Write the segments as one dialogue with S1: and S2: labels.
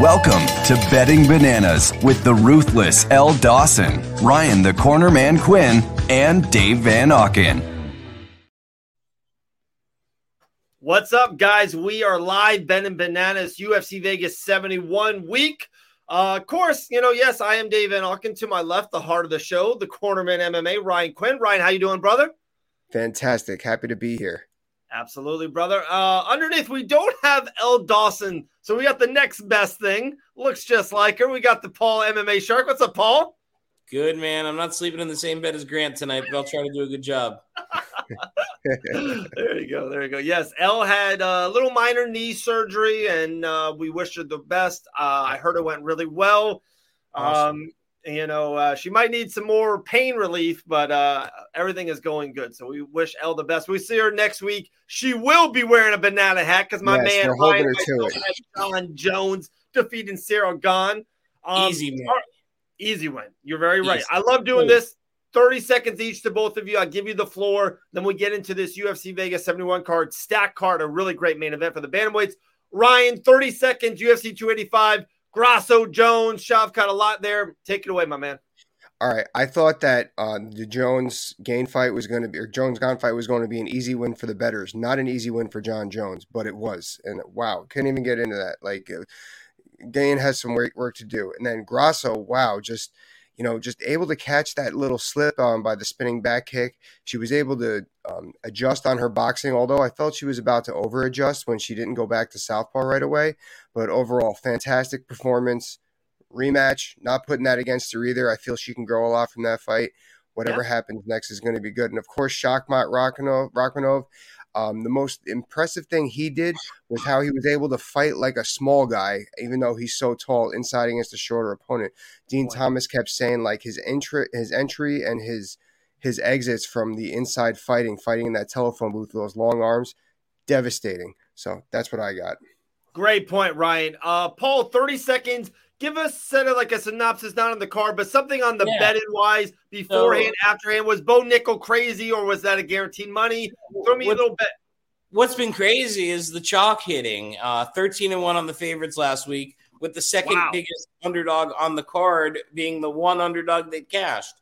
S1: Welcome to Betting Bananas with the ruthless Elle Dawson, Ryan the Cornerman Quinn, and Dave Van Auken.
S2: What's up, guys? We are live, Betting Bananas, UFC Vegas 71 week. Uh, of course, you know, yes, I am Dave Van Auken. To my left, the heart of the show, the cornerman MMA, Ryan Quinn. Ryan, how you doing, brother?
S3: Fantastic. Happy to be here.
S2: Absolutely, brother. Uh, underneath, we don't have Elle Dawson, so we got the next best thing. Looks just like her. We got the Paul MMA Shark. What's up, Paul?
S4: Good man. I'm not sleeping in the same bed as Grant tonight, but I'll try to do a good job.
S2: there you go. There you go. Yes, Elle had a little minor knee surgery, and uh, we wish her the best. Uh, I heard it went really well. Awesome. Um, you know, uh, she might need some more pain relief, but uh, everything is going good. So we wish Elle the best. We see her next week. She will be wearing a banana hat because my yes, man Ryan Jon Jones defeating Ciryl Gane.
S4: Um, easy man.
S2: Easy win. You're very right. Easy. I love doing this. 30 seconds each to both of you. I'll give you the floor. Then we get into this UFC Vegas 71 card, stack card, a really great main event for the bantamweights. Ryan, 30 seconds, UFC 285. Grasso, Jones, Shavkat, a lot there. Take it away, my man.
S3: All right, I thought that uh, the Jones Gane fight was going to be, or Jones Gane fight was going to be an easy win for the betters, not an easy win for Jon Jones, but it was. And wow, couldn't even get into that. Like, uh, Gane has some work, work to do, and then Grasso, wow, just you know, just able to catch that little slip um, by the spinning back kick. She was able to um, adjust on her boxing, although I felt she was about to over adjust when she didn't go back to Southpaw right away. But overall, fantastic performance. Rematch, not putting that against her either. I feel she can grow a lot from that fight. Whatever yeah. happens next is going to be good. And of course, Shavkat Rakhmonov, Rakhmonov um, the most impressive thing he did was how he was able to fight like a small guy, even though he's so tall, inside against a shorter opponent. Din Thomas kept saying like his entry, his entry, and his his exits from the inside fighting, fighting in that telephone booth with those long arms, devastating. So that's what I got.
S2: Great point, Ryan. Uh, Paul, thirty seconds give us sort of like a synopsis, not on the card, but something on the yeah. betting wise beforehand, so, afterhand. Was Bo Nickal crazy, or was that a guaranteed money? Throw me what, a little bit.
S4: What's been crazy is the chalk hitting. Uh, Thirteen and one on the favorites last week, with the second wow. biggest underdog on the card being the one underdog that cashed.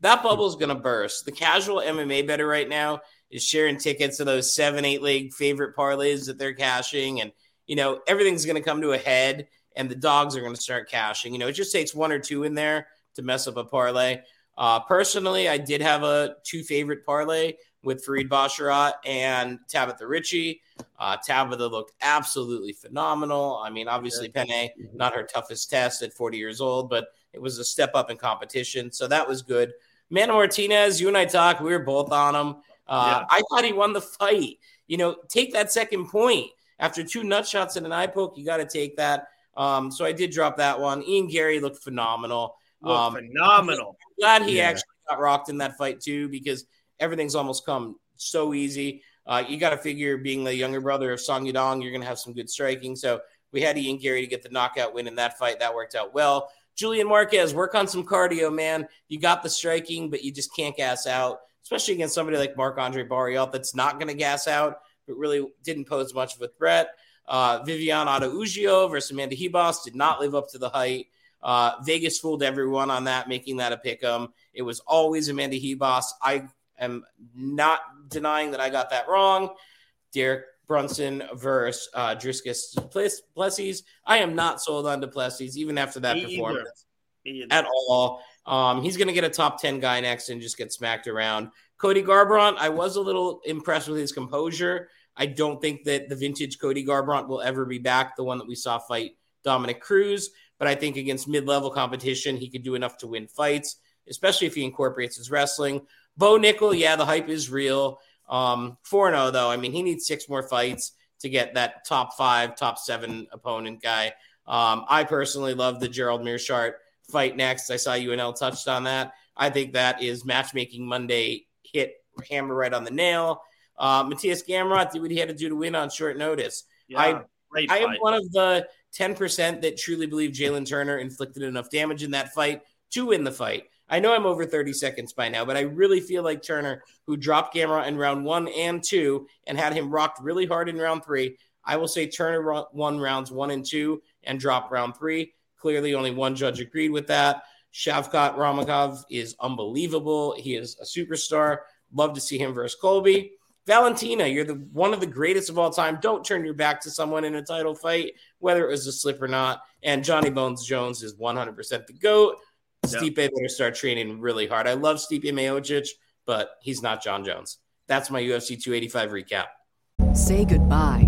S4: That bubble's going to burst. The casual MMA better right now is sharing tickets to those seven, eight leg favorite parlays that they're cashing, and you know everything's going to come to a head and the dogs are going to start cashing. You know, it just takes one or two in there to mess up a parlay. Uh, personally, I did have a two favorite parlay with Farid Basharat and Tabatha Ricci. Uh, Tabatha looked absolutely phenomenal. I mean, obviously, Penne, mm-hmm. not her toughest test at 40 years old, but it was a step up in competition. So that was good. Mana Martinez, you and I talked, we were both on him. Uh, yeah. I thought he won the fight. You know, take that second point. After two nut shots and an eye poke, you got to take that. Um, so I did drop that one. Ian Garry looked phenomenal.
S2: Looked um, phenomenal.
S4: I'm glad he yeah. actually got rocked in that fight too, because everything's almost come so easy. Uh, you got to figure, being the younger brother of Song Yadong, you're going to have some good striking. So we had Ian Garry to get the knockout win in that fight. That worked out well. Julian Marquez, work on some cardio, man. You got the striking, but you just can't gas out, especially against somebody like Marc Andre Barriault that's not going to gas out, but really didn't pose much of a threat. Uh, Viviane Araújo versus Amanda Ribas did not live up to the height. Uh, Vegas fooled everyone on that, making that a pick 'em. It was always Amanda Ribas. I am not denying that I got that wrong. Derek Brunson versus uh, Dricus Plessis. I am not sold on Duplessis even after that Me performance at all. Um, he's going to get a top 10 guy next and just get smacked around. Cody Garbrandt, I was a little impressed with his composure. I don't think that the vintage Cody Garbrandt will ever be back, the one that we saw fight Dominick Cruz. But I think against mid level competition, he could do enough to win fights, especially if he incorporates his wrestling. Bo Nickal, yeah, the hype is real. Um, 4 0, though. I mean, he needs six more fights to get that top five, top seven opponent guy. Um, I personally love the Gerald Meerschaert fight next. I saw UNL touched on that. I think that is matchmaking Monday hit hammer right on the nail. Uh, Mateusz Gamrot did what he had to do to win on short notice. Yeah, I, I am one of the 10% that truly believe Jalen Turner inflicted enough damage in that fight to win the fight. I know I'm over 30 seconds by now, but I really feel like Turner, who dropped Gamrot in round one and two and had him rocked really hard in round three, I will say Turner won rounds one and two and dropped round three. Clearly, only one judge agreed with that. Shavkat Ramakov is unbelievable. He is a superstar. Love to see him versus Colby. Valentina, you're the one of the greatest of all time. Don't turn your back to someone in a title fight, whether it was a slip or not. And Johnny Bones Jones is 100% the GOAT. Yep. Stipe better start training really hard. I love Stipe Miocic, but he's not Jon Jones. That's my UFC 285 recap.
S5: Say goodbye to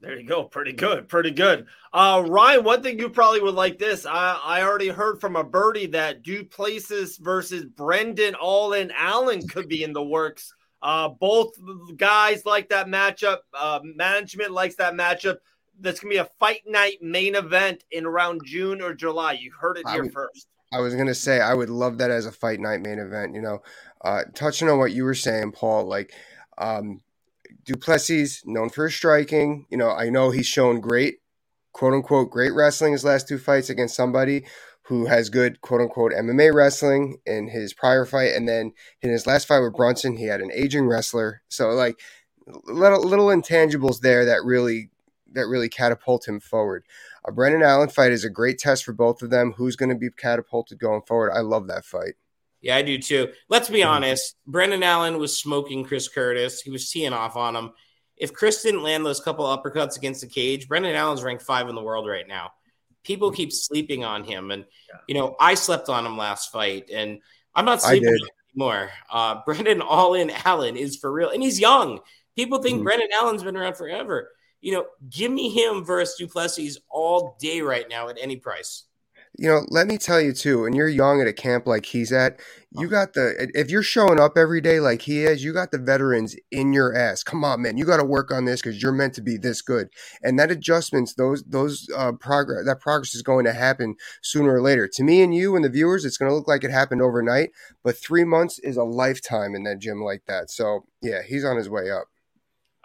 S2: There you go. Pretty good. Pretty good. Uh, Ryan, one thing you probably would like this. I, I already heard from a birdie that Du Plessis versus Brendan All-In Allen could be in the works. Uh, both guys like that matchup. Uh, management likes that matchup. That's going to be a fight night main event in around June or July. You heard it here
S3: would,
S2: first.
S3: I was going to say, I would love that as a fight night main event. You know, uh, touching on what you were saying, Paul, like, um, Du Plessis, known for his striking. You know, I know he's shown great, quote unquote, great wrestling his last two fights against somebody who has good quote unquote MMA wrestling in his prior fight. And then in his last fight with Brunson, he had an aging wrestler. So like little, little intangibles there that really that really catapult him forward. A Brendan Allen fight is a great test for both of them. Who's going to be catapulted going forward? I love that fight.
S4: Yeah, I do too. Let's be honest. Brendan Allen was smoking Chris Curtis. He was teeing off on him. If Chris didn't land those couple uppercuts against the cage, Brendan Allen's ranked five in the world right now. People keep sleeping on him, and you know I slept on him last fight, and I'm not sleeping anymore. Uh, Brendan All In Allen is for real, and he's young. People think mm-hmm. Brendan Allen's been around forever. You know, give me him versus Du Plessis all day right now at any price
S3: you know, let me tell you too, when you're young at a camp like he's at, you uh-huh. got the if you're showing up every day like he is, you got the veterans in your ass. Come on, man, you got to work on this because you're meant to be this good. And that adjustments, those those uh, progress, that progress is going to happen sooner or later. To me and you and the viewers, it's going to look like it happened overnight, but three months is a lifetime in that gym like that. So yeah, he's on his way up.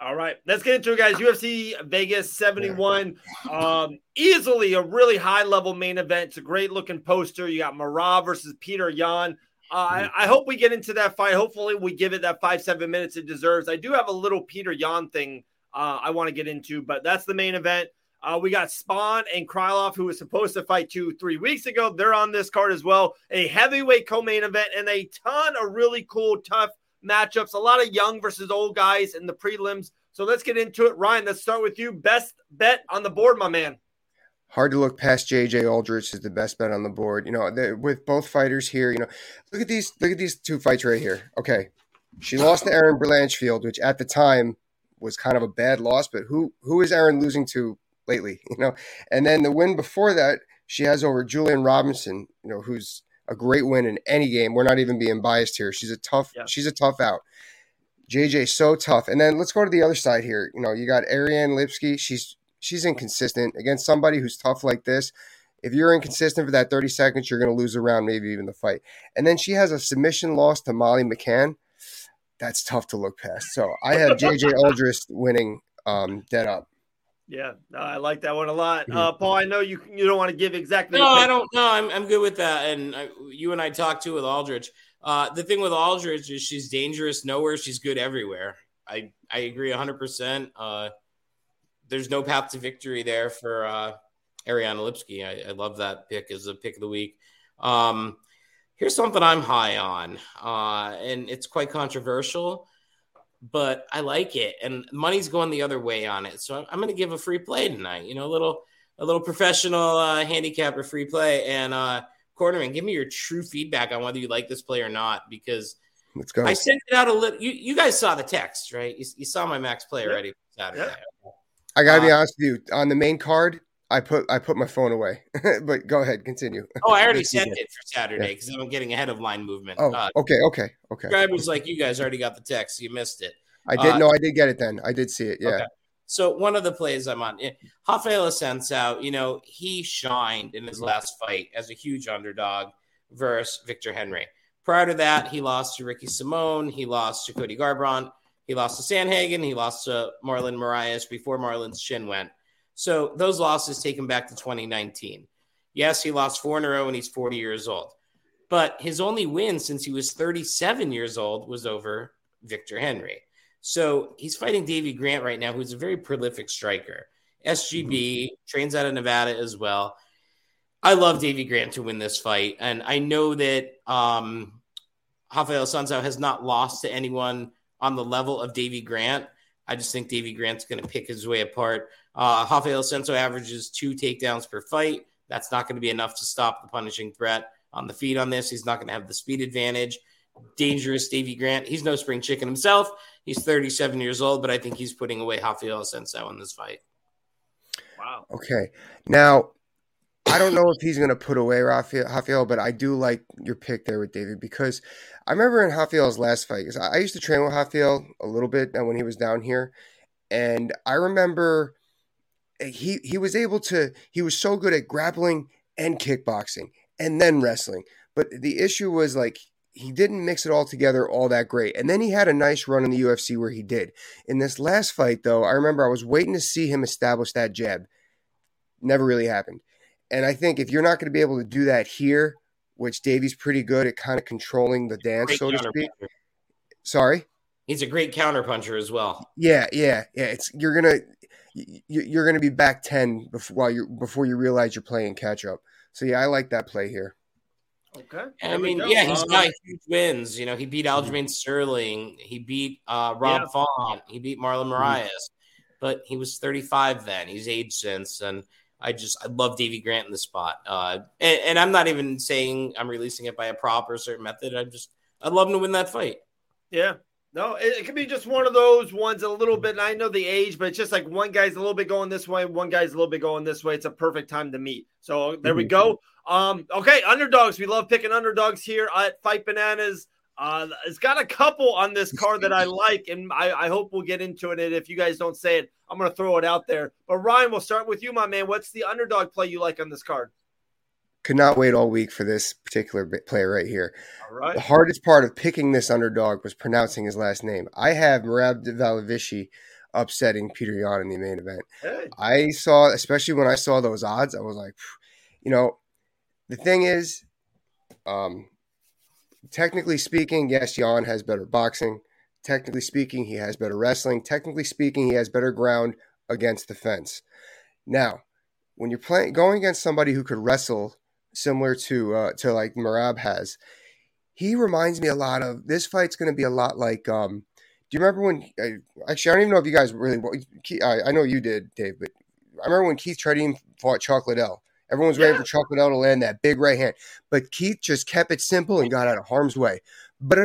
S2: All right, let's get into it, guys. UFC Vegas 71. Um, easily a really high level main event. It's a great looking poster. You got Merab versus Peter Yan. Uh, I, I, hope we get into that fight. Hopefully, we give it that five, seven minutes it deserves. I do have a little Peter Yan thing uh, I want to get into, but that's the main event. Uh, we got Spann and Krylov, who was supposed to fight two, three weeks ago. They're on this card as well. A heavyweight co main event and a ton of really cool, tough matchups, a lot of young versus old guys in the prelims. So let's get into it. Ryan, let's start with you. Best bet on the board, my man.
S3: Hard to look past JJ Aldrich is the best bet on the board. You know, with both fighters here, you know, look at these look at these two fights right here. Okay. She lost to Erin Blanchfield, which at the time was kind of a bad loss, but who who is Erin losing to lately? You know, and then the win before that, she has over Julian Robinson, you know, who's a great win in any game. We're not even being biased here. She's a tough. Yeah. She's a tough out. JJ so tough. And then let's go to the other side here. You know, you got Ariane Lipski. She's she's inconsistent against somebody who's tough like this. If you're inconsistent for that 30 seconds, you're going to lose a round, maybe even the fight. And then she has a submission loss to Molly McCann. That's tough to look past. So I have JJ Aldrich winning um, dead up.
S2: Yeah, I like that one a lot. Uh, Paul, I know you you don't want to give exactly.
S4: No, I don't. No, I'm I'm good with that. And I, you and I talked too with Aldrich. Uh, the thing with Aldrich is she's dangerous nowhere. She's good everywhere. I I agree 100. Uh, percent There's no path to victory there for uh, Ariane Lipski. I, I, love that pick as a pick of the week. Um, here's something I'm high on, uh, and it's quite controversial, but I like it. And money's going the other way on it, so I'm going to give a free play tonight. You know, a little a little professional uh, handicapper free play. And uh, Cornerman, give me your true feedback on whether you like this play or not, because
S3: let's go.
S4: I sent it out a little. You, you guys saw the text, right? You, you saw my max play already Saturday. Yep.
S3: I gotta be uh, honest with you. On the main card, I put I put my phone away. but go ahead, continue.
S4: Oh, I already sent it for Saturday because yeah. I'm getting ahead of line movement.
S3: Oh, uh, okay, okay, okay.
S4: Subscribers like you guys already got the text. You missed it.
S3: I did. Uh, no, I did get it then. I did see it. Yeah. Okay.
S4: So one of the plays I'm on, eh, Rafael Assunção, you know, he shined in his last fight as a huge underdog versus Victor Henry. Prior to that, he lost to Ricky Simón, he lost to Cody Garbrandt, he lost to Sandhagen, he lost to Marlon Moraes before Marlon's chin went. So those losses take him back to 2019. Yes, he lost four in a row and he's 40 years old. But his only win since he was 37 years old was over Victor Henry. So he's fighting Davey Grant right now, who's a very prolific striker. SGB mm-hmm. trains out of Nevada as well. I love Davey Grant to win this fight, and I know that um, Rafael Assunção has not lost to anyone on the level of Davey Grant. I just think Davey Grant's going to pick his way apart. Uh, Rafael Assunção averages two takedowns per fight. That's not going to be enough to stop the punishing threat on the feet on this. He's not going to have the speed advantage. Dangerous Davey Grant. He's no spring chicken himself. He's 37 years old, but I think he's putting away Rafael Assunção in this fight.
S2: Wow.
S3: Okay. Now, I don't know if he's going to put away Rafael, Rafael, but I do like your pick there with David because I remember in Rafael's last fight, because I used to train with Rafael a little bit when he was down here. And I remember he he was able to he was so good at grappling and kickboxing and then wrestling. But the issue was like he didn't mix it all together all that great. And then he had a nice run in the UFC where he did. In this last fight, though, I remember I was waiting to see him establish that jab. Never really happened. And I think if you're not going to be able to do that here, which Davey's pretty good at kind of controlling the dance, so to speak. Sorry?
S4: He's a great counterpuncher as well.
S3: Yeah, yeah, yeah. It's you're gonna you're gonna be back ten before you before you realize you're playing catch up. So yeah, I like that play here.
S2: Okay.
S4: I mean, yeah, he's got huge wins. You know, he beat Aljamain mm-hmm. Sterling. He beat uh, Rob yeah. Font. He beat Marlon mm-hmm. Mm-hmm. But he was 35 then. He's aged since. And I just, I love Davey Grant in the spot. Uh, and, and, I'm not even saying I'm releasing it by a prop or a certain method. I just, I'd love him to win that fight.
S2: Yeah. No, it, it could be just one of those ones a little bit. And I know the age, but it's just like one guy's a little bit going this way, one guy's a little bit going this way. It's a perfect time to meet. So there mm-hmm. we go. Um, okay, underdogs. We love picking underdogs here at Fight Bananas. Uh, it's got a couple on this card that I like, and I, I hope we'll get into it. And if you guys don't say it, I'm going to throw it out there. But Ryan, we'll start with you, my man. What's the underdog play you like on this card?
S3: Could not wait all week for this particular player right here.
S2: All right.
S3: The hardest part of picking this underdog was pronouncing his last name. I have Merab Dvalishvili upsetting Peter Yan in the main event. Hey. I saw, especially when I saw those odds, I was like, you know, the thing is, um, technically speaking, yes, Yan has better boxing. Technically speaking, he has better wrestling. Technically speaking, he has better ground against the fence. Now, when you're playing going against somebody who could wrestle similar to uh, to like Merab has, he reminds me a lot of this fight's going to be a lot like. Um, do you remember when? Uh, actually, I don't even know if you guys really. I, I know you did, Dave, but I remember when Keith Jardine fought Chuck Liddell. Everyone's yeah. ready for Chuck Liddell to land that big right hand. But Keith just kept it simple and got out of harm's way. But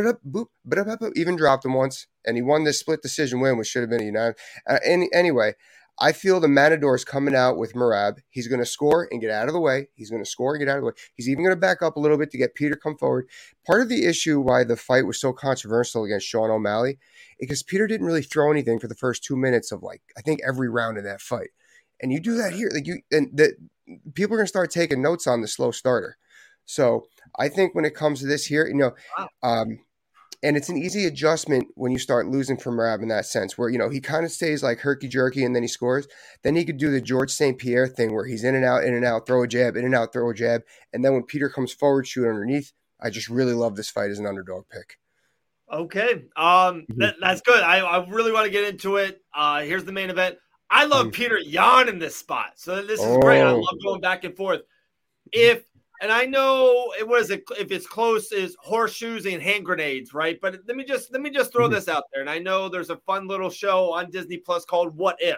S3: even dropped him once, and he won this split decision win, which should have been a unanimous. Uh, any, anyway, I feel the Matador is coming out with Merab. He's going to score and get out of the way. He's going to score and get out of the way. He's even going to back up a little bit to get Peter come forward. Part of the issue why the fight was so controversial against Sean O'Malley, is because Peter didn't really throw anything for the first two minutes of like I think every round in that fight. And you do that here, like you and the people are going to start taking notes on the slow starter. So I think when it comes to this here, you know, um, and it's an easy adjustment when you start losing from Rab in that sense, where you know he kind of stays like herky jerky and then he scores. Then he could do the George St. Pierre thing where he's in and out, in and out, throw a jab, in and out, throw a jab, and then when Peter comes forward, shoot underneath. I just really love this fight as an underdog pick.
S2: Okay, um, that, that's good. I, I really want to get into it. Uh, here's the main event. I love mm. Peter Yan in this spot, so this is oh. great. I oh. love going back and forth. If and I know it was if it's close is horseshoes and hand grenades, right? But let me just let me just throw mm-hmm. this out there. And I know there's a fun little show on Disney Plus called What If.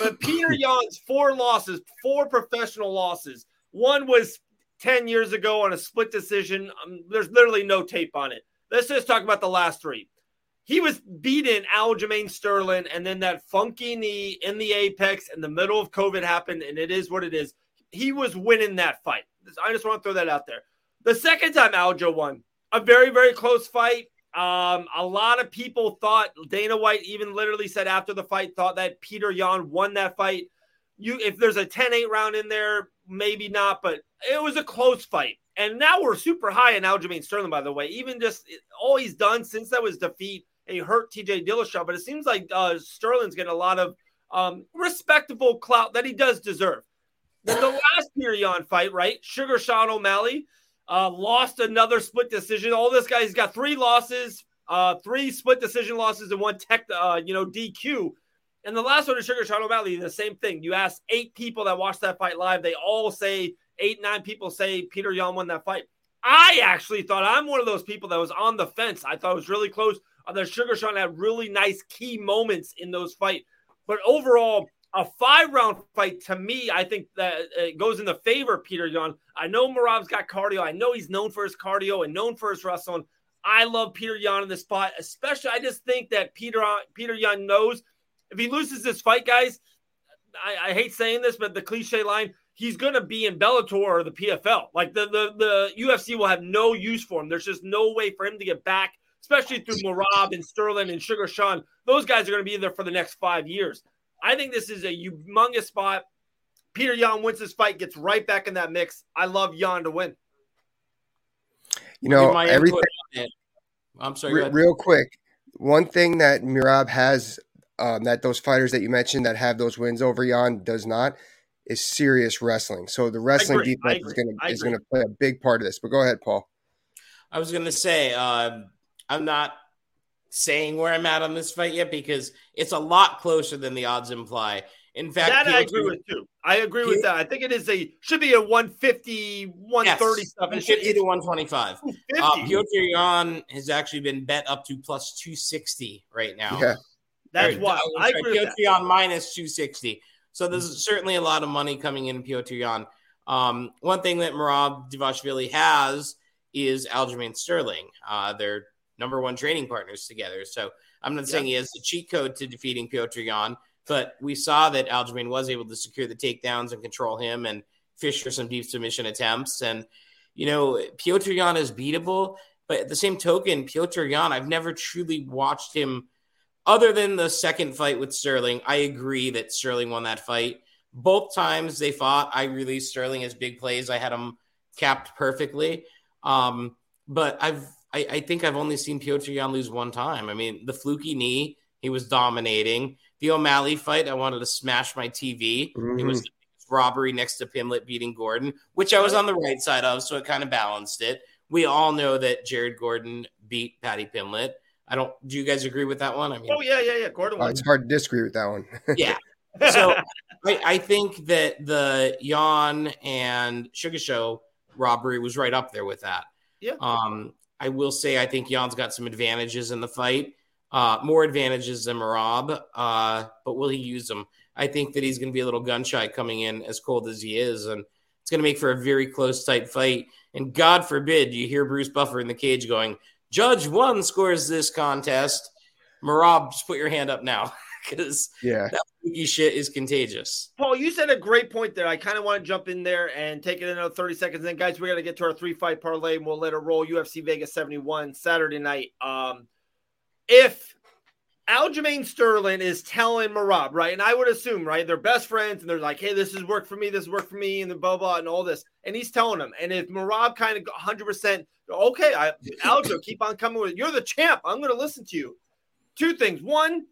S2: But Peter Yan's four losses, four professional losses. One was 10 years ago on a split decision. Um, there's literally no tape on it. Let's just talk about the last three. He was beaten Aljamain Sterling, and then that funky knee in the apex in the middle of COVID happened, and it is what it is. He was winning that fight. I just want to throw that out there. The second time Aljo won, a very, very close fight. Um, a lot of people thought Dana White even literally said after the fight, thought that Peter Yan won that fight. You, if there's a 10-8 round in there, maybe not, but it was a close fight. And now we're super high in Aljamain Sterling, by the way. Even just all he's done since that was defeat, he hurt TJ Dillashaw, but it seems like uh, Sterling's getting a lot of um, respectable clout that he does deserve. Then the last Yan fight, right? Sugar Sean O'Malley uh, lost another split decision. All this guy's got three losses, uh, three split decision losses, and one tech, uh, you know, DQ. And the last one is Sugar Sean O'Malley, the same thing. You ask eight people that watched that fight live, they all say eight, nine people say Peter Yan won that fight. I actually thought I'm one of those people that was on the fence. I thought it was really close. Uh, the Sugar Sean had really nice key moments in those fights. But overall, a five round fight to me, I think that uh, it goes in the favor of Peter Yan. I know Merab's got cardio. I know he's known for his cardio and known for his wrestling. I love Peter Yan in this spot, especially. I just think that Peter uh, Peter Yan knows if he loses this fight, guys. I, I hate saying this, but the cliche line: he's going to be in Bellator or the PFL. Like the, the the UFC will have no use for him. There's just no way for him to get back, especially through Merab and Sterling and Sugar Sean. Those guys are going to be there for the next five years. I think this is a humongous spot. Peter Yan wins this fight, gets right back in that mix. I love Yan to win.
S3: You know, everything.
S4: I'm sorry.
S3: Re- real quick, one thing that Merab has um, that those fighters that you mentioned that have those wins over Yan does not is serious wrestling. So the wrestling defense is going to is going to play a big part of this. But go ahead, Paul.
S4: I was going to say uh, I'm not saying where I'm at on this fight yet because it's a lot closer than the odds imply. In fact,
S2: that I agree with too. I agree with that. I think it is a should be a 150, 130 yes, stuff.
S4: 150 to 125. Uh, Piotr Yan has actually been bet up to plus 260 right now.
S3: Yeah.
S2: That's why I agree
S4: Piotr Yan minus 260. So there's mm-hmm. certainly a lot of money coming in Piotr Yan. Um, one thing that Merab Dvalishvili has is Aljamain Sterling. Uh, they're number one training partners together. So I'm not saying he has the cheat code to defeating Piotr Yan, but we saw that Aljamain was able to secure the takedowns and control him and fish for some deep submission attempts. And, you know, Piotr Yan is beatable, but at the same token, Piotr Yan, I've never truly watched him other than the second fight with Sterling. I agree that Sterling won that fight. Both times they fought, I released Sterling as big plays. I had him capped perfectly. Um, but I've I, I think I've only seen Piotr Yan lose one time. I mean, the fluky knee, he was dominating. The O'Malley fight, I wanted to smash my TV. Mm-hmm. It was mm-hmm. robbery next to Pimblett beating Gordon, which I was on the right side of, so it kind of balanced it. We all know that Jared Gordon beat Paddy Pimblett. I don't. Do you guys agree with that one? I
S2: mean, oh yeah, yeah, yeah. Gordon.
S3: Uh, it's hard to disagree with that one.
S4: yeah. So I, I, think that the Yan and Sugar Show robbery was right up there with that.
S2: Yeah.
S4: Um, I will say I think Yan's got some advantages in the fight, uh, more advantages than Merab, uh, but will he use them? I think that he's going to be a little gun shy coming in as cold as he is, and it's going to make for a very close, tight fight. And God forbid you hear Bruce Buffer in the cage going, "Judge one scores this contest." Merab, just put your hand up now because
S3: yeah,
S4: that spooky shit is contagious.
S2: Paul, you said a great point there. I kind of want to jump in there and take it another 30 seconds. Then, guys, we're going to get to our three fight parlay and we'll let it roll. UFC Vegas 71 Saturday night. Um, if Aljamain Sterling is telling Merab, right? And I would assume, right? They're best friends and they're like, hey, this has worked for me, this worked for me, and the blah, blah, and all this. And he's telling him. And if Merab kind of 100%, okay, I, Aljo, keep on coming with it. You're the champ. I'm going to listen to you. Two things. One,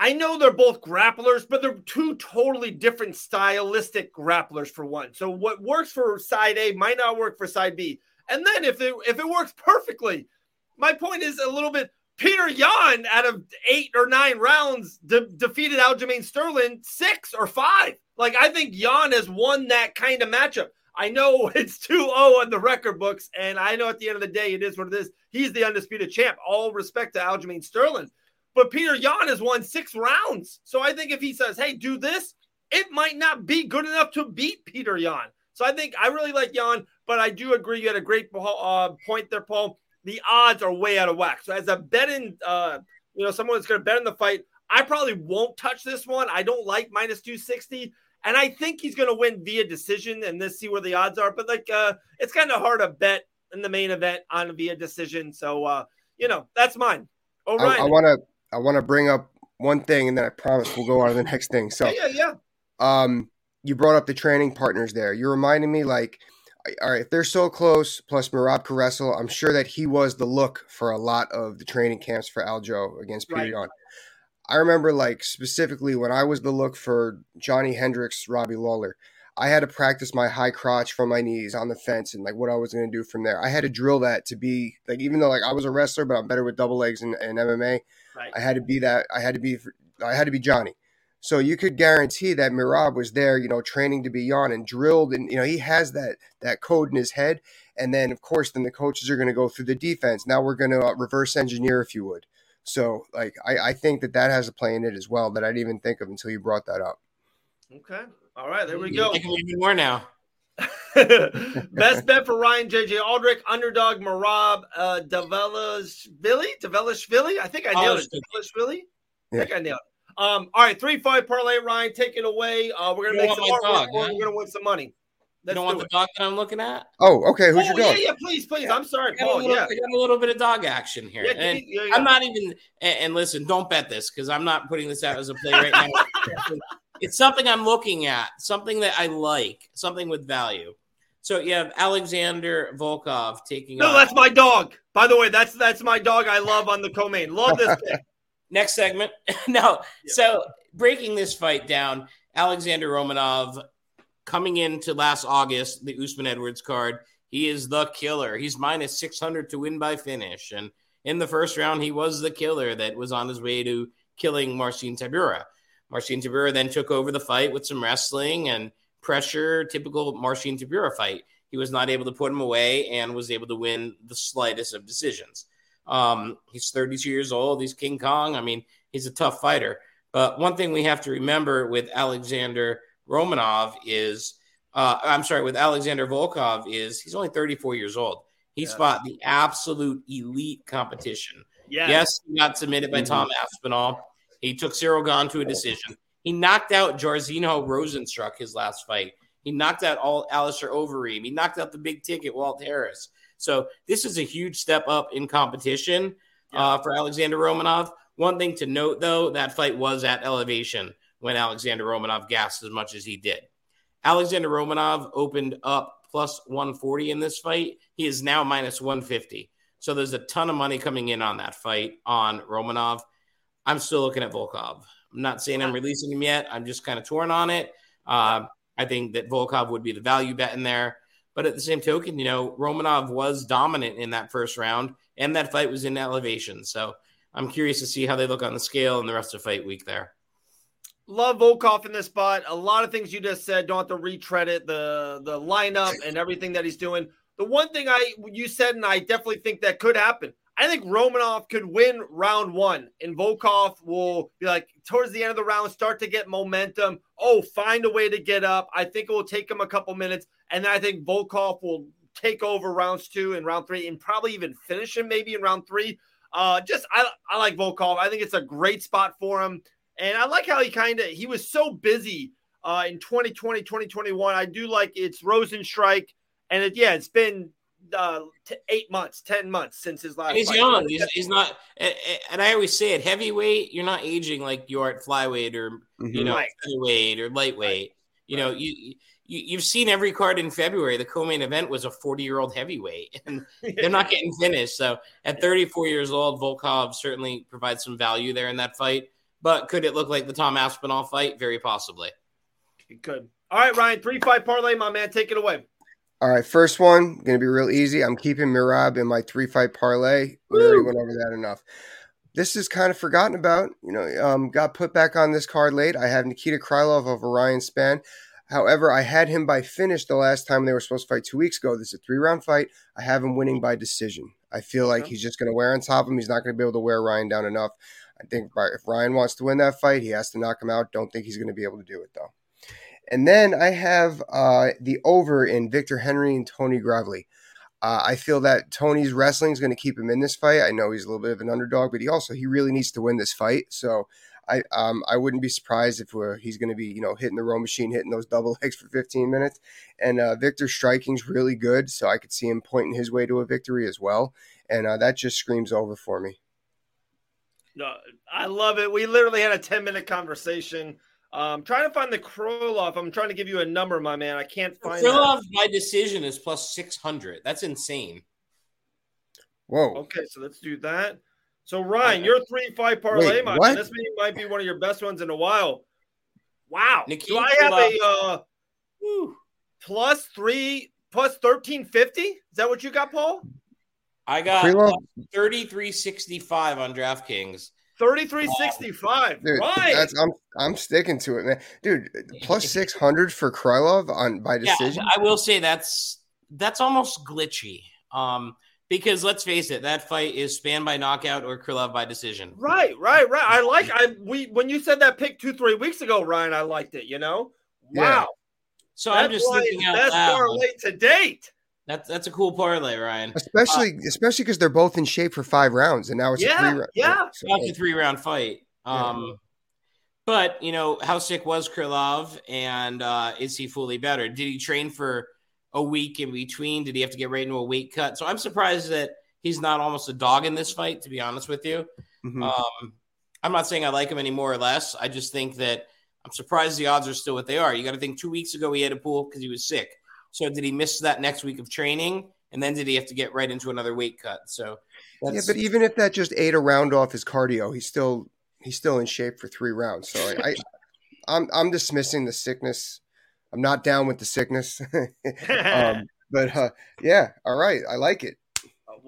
S2: I know they're both grapplers, but they're two totally different stylistic grapplers for one. So what works for side A might not work for side B. And then if it if it works perfectly, my point is a little bit. Peter Yan, out of eight or nine rounds, de- defeated Aljamain Sterling six or five. Like I think Yan has won that kind of matchup. I know it's 2 0 on the record books, and I know at the end of the day, it is what it is. He's the undisputed champ. All respect to Aljamain Sterling. But Peter Yan has won six rounds. So I think if he says, hey, do this, it might not be good enough to beat Peter Yan. So I think I really like Yan, but I do agree. You had a great uh, point there, Paul. The odds are way out of whack. So as a betting, uh, you know, someone that's going to bet in the fight, I probably won't touch this one. I don't like minus 260. And I think he's going to win via decision and let's see where the odds are. But like, uh, it's kind of hard to bet in the main event on via decision. So, uh, you know, that's mine.
S3: Oh, I want to I want to bring up one thing, and then I promise we'll go on to the next thing. So,
S2: yeah, yeah,
S3: Um, you brought up the training partners there. You're reminding me, like, all right, if they're so close, plus could wrestle, I'm sure that he was the look for a lot of the training camps for Aljo against right. I remember, like, specifically when I was the look for Johnny Hendricks, Robbie Lawler. I had to practice my high crotch from my knees on the fence and like what I was going to do from there. I had to drill that to be like, even though like I was a wrestler, but I'm better with double legs and, and MMA. Right. I had to be that. I had to be. I had to be Johnny. So you could guarantee that Merab was there, you know, training to be Yan and drilled, and you know he has that that code in his head. And then, of course, then the coaches are going to go through the defense. Now we're going to uh, reverse engineer, if you would. So, like, I, I think that that has a play in it as well that I didn't even think of until you brought that up.
S2: Okay. All right. There we go.
S4: Thinking even more now.
S2: Best bet for Ryan JJ Aldrich, underdog Merab uh Dvalishvili. Dvalishvili. I think I nailed it. Dvalishvili. Yeah. I think I nailed it. Um, all right, three five parlay, Ryan, take it away. Uh, we're gonna you make some more. Dog, we're, we're, gonna win some money.
S4: Let's you don't want the dog that I'm looking at?
S3: Oh, okay. Who's
S2: oh,
S3: your dog?
S2: Yeah, yeah, please, please. Yeah. I'm sorry, Paul.
S4: Little,
S2: yeah,
S4: I got a little bit of dog action here, yeah, and yeah, I'm not even. And, and listen, don't bet this because I'm not putting this out as a play right now. it's something I'm looking at, something that I like, something with value. So you have Alexander Volkov taking.
S2: No,
S4: on.
S2: that's my dog. By the way, that's that's my dog. I love on the co-main. Love this pick.
S4: Next segment. no, yeah. so breaking this fight down, Alexander Romanov coming into last August, the Usman Edwards card. He is the killer. He's minus 600 to win by finish. And in the first round, he was the killer that was on his way to killing Marcin Tybura. Marcin Tybura then took over the fight with some wrestling and pressure, typical Marcin Tybura fight. He was not able to put him away and was able to win the slightest of decisions. Um, he's 32 years old. He's King Kong. I mean, he's a tough fighter. But one thing we have to remember with Alexander Romanov is, uh, I'm sorry, with Alexander Volkov is he's only 34 years old. He's yeah. fought the absolute elite competition. Yes, yes he got submitted by mm-hmm. Tom Aspinall. He took Gane to a decision. He knocked out Jairzinho Rozenstruik his last fight. He knocked out all Alistair Overeem. He knocked out the big ticket Walt Harris. So this is a huge step up in competition uh, for Alexander Romanov. One thing to note, though, that fight was at elevation when Alexander Romanov gassed as much as he did. Alexander Romanov opened up plus 140 in this fight. He is now minus 150. So there's a ton of money coming in on that fight on Romanov. I'm still looking at Volkov. I'm not saying I'm releasing him yet. I'm just kind of torn on it. Uh, I think that Volkov would be the value bet in there. But at the same token, you know, Romanov was dominant in that first round, and that fight was in elevation. So I'm curious to see how they look on the scale in the rest of fight week there.
S2: Love Volkov in this spot. A lot of things you just said. Don't have to retread it. The the lineup and everything that he's doing. The one thing I you said, and I definitely think that could happen. I think Romanov could win round one, and Volkov will be like towards the end of the round, start to get momentum. Oh, find a way to get up. I think it will take him a couple minutes, and then I think Volkov will take over rounds two and round three, and probably even finish him maybe in round three. Uh, just I, I like Volkov. I think it's a great spot for him, and I like how he kind of he was so busy uh, in 2020, 2021. I do like it's Rozenstruik, and it, yeah, it's been uh, t- eight months, ten months since his last.
S4: he's fight. young. He's, he's, not, and I always say it: heavyweight, you're not aging like you are at flyweight or mm-hmm. you know right. heavyweight or lightweight. Right. You know, you, you you've seen every card in February. The co-main event was a 40 year old heavyweight, and they're not getting finished. So at 34 years old, Volkov certainly provides some value there in that fight. But could it look like the Tom Aspinall fight? Very possibly.
S2: It could. All right, Ryan, three fight parlay, my man. Take it away.
S3: All right, first one going to be real easy. I'm keeping Merab in my three fight parlay. We already went over that enough. This is kind of forgotten about. You know, um, got put back on this card late. I have Nikita Krylov over Ryan Spann. However, I had him by finish the last time they were supposed to fight two weeks ago. This is a three round fight. I have him winning by decision. I feel like he's just going to wear on top of him. He's not going to be able to wear Ryan down enough. I think if Ryan wants to win that fight, he has to knock him out. Don't think he's going to be able to do it though. And then I have uh, the over in Victor Henry and Tony Gravely. Uh, I feel that Tony's wrestling is going to keep him in this fight. I know he's a little bit of an underdog, but he also he really needs to win this fight. So I um, I wouldn't be surprised if he's going to be you know hitting the row machine, hitting those double legs for 15 minutes. And uh, Victor's striking's really good, so I could see him pointing his way to a victory as well. And uh, that just screams over for me.
S2: No, I love it. We literally had a 10 minute conversation. Um, trying to find the Krylov. I'm trying to give you a number, my man. I can't find
S4: Krylov by decision is plus 600. That's insane.
S3: Whoa.
S2: Okay, so let's do that. So Ryan, your three five parlay, my man. This might be one of your best ones in a while. Wow. Nikita do I have a uh, plus three plus thirteen fifty? Is that what you got, Paul?
S4: I got thirty three sixty five on DraftKings.
S2: Thirty three sixty five. Right.
S3: That's I'm I'm sticking to it, man. Dude, plus six hundred for Krylov on by decision.
S4: Yeah, I will say that's that's almost glitchy. Um because let's face it, that fight is Spann by knockout or Krylov by decision.
S2: Right, right, right. I like I we when you said that pick two three weeks ago, Ryan. I liked it. You know, wow. Yeah.
S4: So that's I'm just thinking out best loud.
S2: parlay to date.
S4: That's that's a cool parlay, Ryan.
S3: Especially uh, especially because they're both in shape for five rounds, and now it's
S2: yeah,
S3: a three round.
S2: Yeah,
S4: so, three round fight. Um, yeah. but you know how sick was Krylov, and uh, is he fully better? Did he train for? a week in between? Did he have to get right into a weight cut? So I'm surprised that he's not almost a dog in this fight, to be honest with you. Mm-hmm. Um, I'm not saying I like him any more or less. I just think that I'm surprised the odds are still what they are. You got to think two weeks ago he had a pool because he was sick. So did he miss that next week of training? And then did he have to get right into another weight cut? So
S3: yeah, but even if that just ate a round off his cardio, he's still he's still in shape for three rounds. So I, I I'm I'm dismissing the sickness I'm not down with the sickness. um, but uh, yeah, all right, I like it.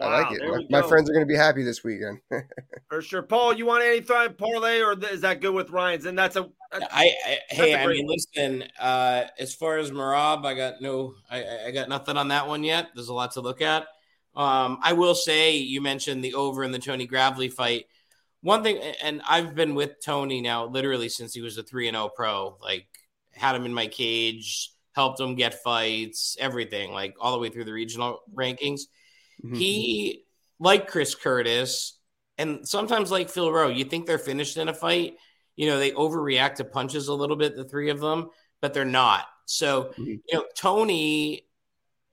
S3: Wow, I like it. My, my, friends are going to be happy this weekend.
S2: For sure, Paul. You want any thought parlay, or is that good with Ryan's? And that's a. That's,
S4: I, I hey, I mean, listen. Uh, as far as Merab, I got no, I, I got nothing on that one yet. There's a lot to look at. Um, I will say, you mentioned the over in the Tony Gravely fight. One thing, and I've been with Tony now literally since he was a three and zero oh pro. Like had him in my cage, helped him get fights, everything, like all the way through the regional rankings. Mm-hmm. He, like Chris Curtis, and sometimes like Phil Rowe, you think they're finished in a fight. You know, they overreact to punches a little bit, the three of them, but they're not. So, mm-hmm. you know, Tony,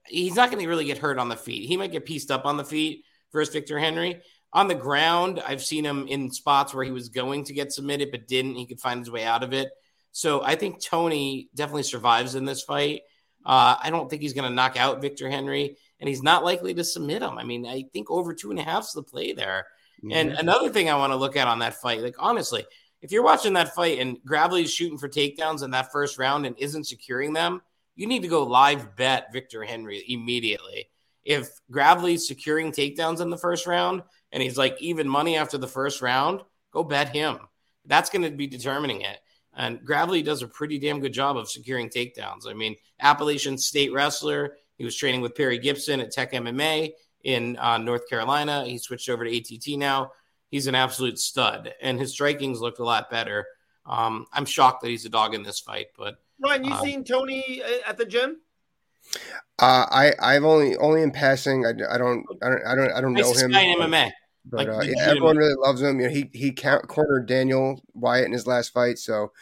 S4: he's not going to really get hurt on the feet. He might get pieced up on the feet versus Victor Henry. On the ground, I've seen him in spots where he was going to get submitted but didn't. He could find his way out of it. So I think Tony definitely survives in this fight. Uh, I don't think he's going to knock out Victor Henry, and he's not likely to submit him. I mean, I think over two and a half is the play there. And another thing I want to look at on that fight, like honestly, if you're watching that fight and Gravely's shooting for takedowns in that first round and isn't securing them, you need to go live bet Victor Henry immediately. If Gravely's securing takedowns in the first round and he's like even money after the first round, go bet him. That's going to be determining it. And Gravely does a pretty damn good job of securing takedowns. I mean, Appalachian State wrestler. He was training with Perry Gibson at Tech MMA in uh, North Carolina. He switched over to ATT now. He's an absolute stud, and his striking's looked a lot better. Um, I'm shocked that he's a dog in this fight, but
S2: Ryan, you um, seen Tony uh, at the gym?
S3: Uh, I I've only only in passing. I, I don't I don't I don't I don't know him.
S4: Guy in MMA.
S3: But like, uh, yeah, everyone really loves him. You know, he he cornered Daniel Wyatt in his last fight, so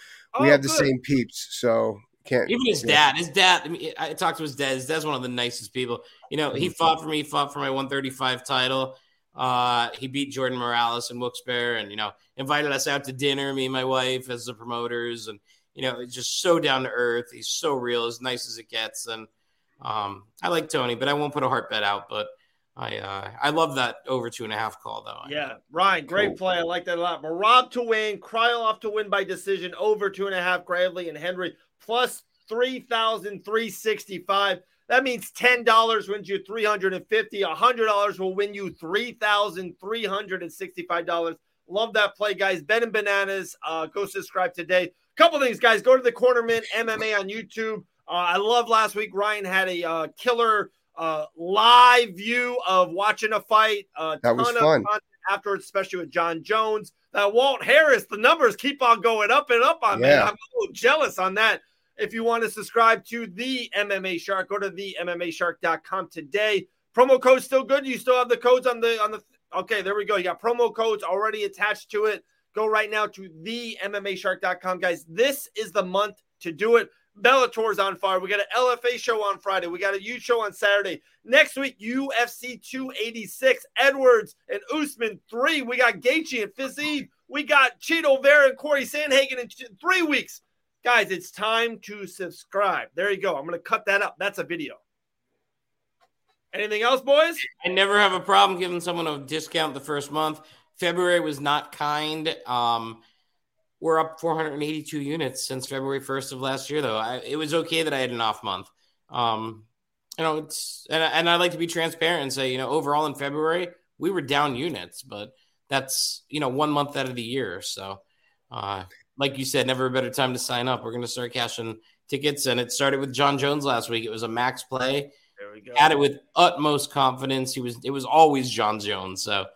S3: we oh, have the good. same peeps. So can't
S4: even his dad. Know. His dad. I mean, I talked to his dad. His dad's one of the nicest people. You know, he mm-hmm. fought for me. Fought for my 135 title. Uh, he beat Jordan Morales and Wilkes-Barre, and you know, invited us out to dinner. Me and my wife as the promoters, and you know, it's just so down to earth. He's so real, as nice as it gets, and um, I like Tony, but I won't put a heart bet out. But I uh, I love that over two and a half call though.
S2: Yeah, Ryan, great cool. play. I like that a lot. Merab to win, Krylov to win by decision, over two and a half. Gravely and Henry plus three thousand three sixty five. That means $10 wins you 350 $100 will win you $3,365. Love that play, guys. Ben and Bananas. Uh, go subscribe today. Couple things, guys. Go to the Cornerman MMA on YouTube. Uh, I love last week. Ryan had a uh, killer uh, live view of watching a fight. Uh,
S3: that was fun.
S2: Afterwards, especially with Jon Jones. That Walt Harris, the numbers keep on going up and up on yeah. man. I'm a little jealous on that. If you want to subscribe to the MMA Shark, go to the MMAshark.com today. Promo code still good. You still have the codes on the on the. Okay, there we go. You got promo codes already attached to it. Go right now to the MMAshark.com, guys. This is the month to do it. Bellator's on fire. We got an LFA show on Friday. We got a U show on Saturday. Next week, UFC 286, Edwards and Usman 3. We got Gaethje and Fiziev. We got Chito Vera and Corey Sandhagen in three weeks. Guys, it's time to subscribe. There you go. I'm going to cut that up. That's a video. Anything else, boys?
S4: I never have a problem giving someone a discount the first month. February was not kind. Um, we're up 482 units since February 1st of last year, though. I, it was okay that I had an off month. Um, you know, it's and, and I like to be transparent and say, you know, overall in February we were down units, but that's you know one month out of the year. So uh, like you said, never a better time to sign up. We're going to start cashing tickets, and it started with Jon Jones last week. It was a max play. There we go. Had it with utmost confidence. He was. It was always Jon Jones. So,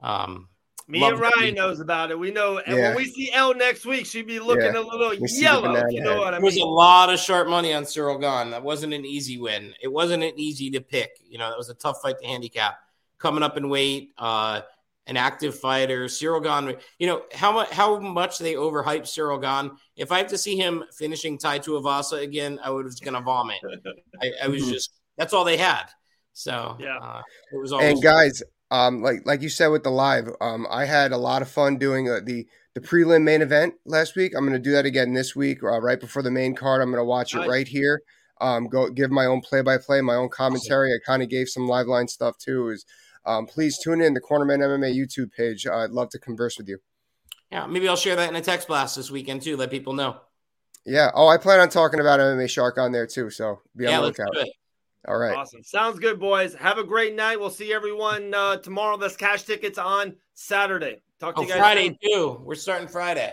S4: um,
S2: me and Ryan knows about it. We know, and yeah. when we see Elle next week, she'd be looking yeah. a little we yellow. You know what I mean?
S4: There was a lot of sharp money on Cyril Gane. That wasn't an easy win. It wasn't an easy to pick. You know, that was a tough fight to handicap. Coming up in weight, uh, an active fighter. Cyril Gane, you know how much how much they overhype Cyril Gane. If I have to see him finishing Tai Tuivasa again, I was gonna vomit. I, I, was mm-hmm. just that's all they had. So
S2: yeah, uh,
S3: it was. Almost- and guys, um, like like you said with the live, um, I had a lot of fun doing uh, the the prelim main event last week. I'm going to do that again this week, uh, right before the main card. I'm going to watch nice. it right here. Um, go give my own play by play, my own commentary. Awesome. I kind of gave some live line stuff too. Is um, please tune in the Cornerman MMA YouTube page. Uh, I'd love to converse with you.
S4: Yeah, maybe I'll share that in a text blast this weekend too. Let people know.
S3: Yeah. Oh, I plan on talking about MMA Shark on there too. So be on yeah, the lookout. All right.
S2: Awesome. Sounds good, boys. Have a great night. We'll see everyone uh, tomorrow. This cash tickets on Saturday. Talk to oh, you guys.
S4: Friday soon. too. We're starting Friday.